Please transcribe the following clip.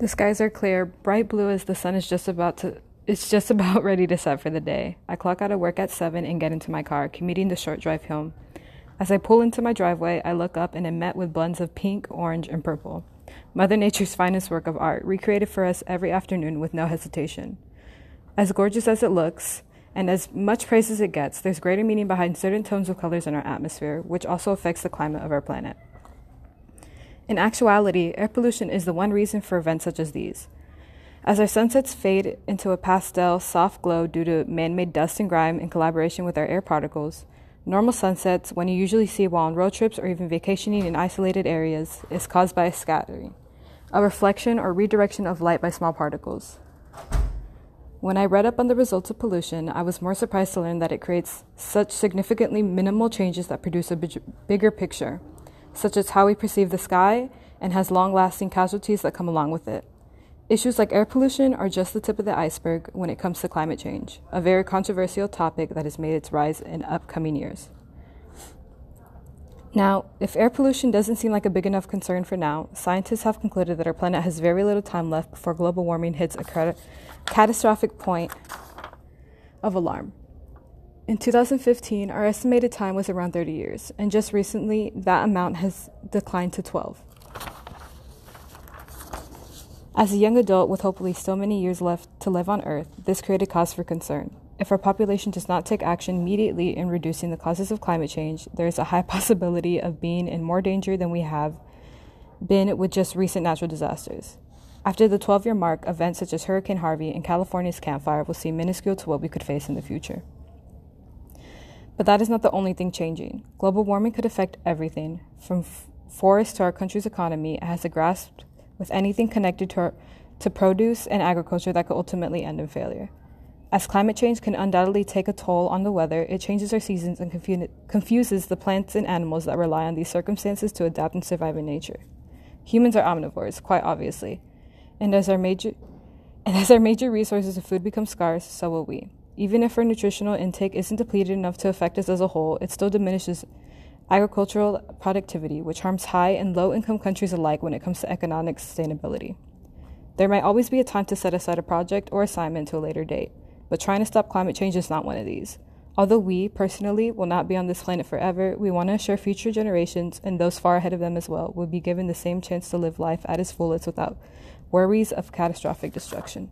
The skies are clear, bright blue as the sun is just about to it's just about ready to set for the day. I clock out of work at 7 and get into my car, commuting the short drive home. As I pull into my driveway, I look up and am met with blends of pink, orange, and purple. Mother Nature's finest work of art, recreated for us every afternoon with no hesitation. As gorgeous as it looks, and as much praise as it gets, there's greater meaning behind certain tones of colors in our atmosphere, which also affects the climate of our planet. In actuality, air pollution is the one reason for events such as these. As our sunsets fade into a pastel, soft glow due to man made dust and grime in collaboration with our air particles, normal sunsets, when you usually see while on road trips or even vacationing in isolated areas, is caused by scattering, a reflection or redirection of light by small particles. When I read up on the results of pollution, I was more surprised to learn that it creates such significantly minimal changes that produce a bigger picture such as how we perceive the sky, and has long lasting casualties that come along with it. Issues like air pollution are just the tip of the iceberg when it comes to climate change, a very controversial topic that has made its rise in upcoming years. Now, if air pollution doesn't seem like a big enough concern for now, scientists have concluded that our planet has very little time left before global warming hits a catastrophic point of alarm. In 2015, our estimated time was around 30 years, and just recently, that amount has declined to 12. As a young adult with hopefully so many years left to live on Earth, this created cause for concern. If our population does not take action immediately in reducing the causes of climate change, there is a high possibility of being in more danger than we have been with just recent natural disasters. After the 12 year mark, events such as Hurricane Harvey and California's Camp Fire will seem minuscule to what we could face in the future. But that is not the only thing changing. Global warming could affect everything, from f- forests to our country's economy. It has grasp with anything connected to, our, to produce and agriculture that could ultimately end in failure. As climate change can undoubtedly take a toll on the weather, it changes our seasons and confu- confuses the plants and animals that rely on these circumstances to adapt and survive in nature. Humans are omnivores, quite obviously, and as our major and as our major resources of food become scarce, so will we. Even if our nutritional intake isn't depleted enough to affect us as a whole, it still diminishes agricultural productivity, which harms high and low income countries alike when it comes to economic sustainability. There might always be a time to set aside a project or assignment to a later date, but trying to stop climate change is not one of these. Although we, personally, will not be on this planet forever, we want to ensure future generations, and those far ahead of them as well, will be given the same chance to live life at its fullest without worries of catastrophic destruction.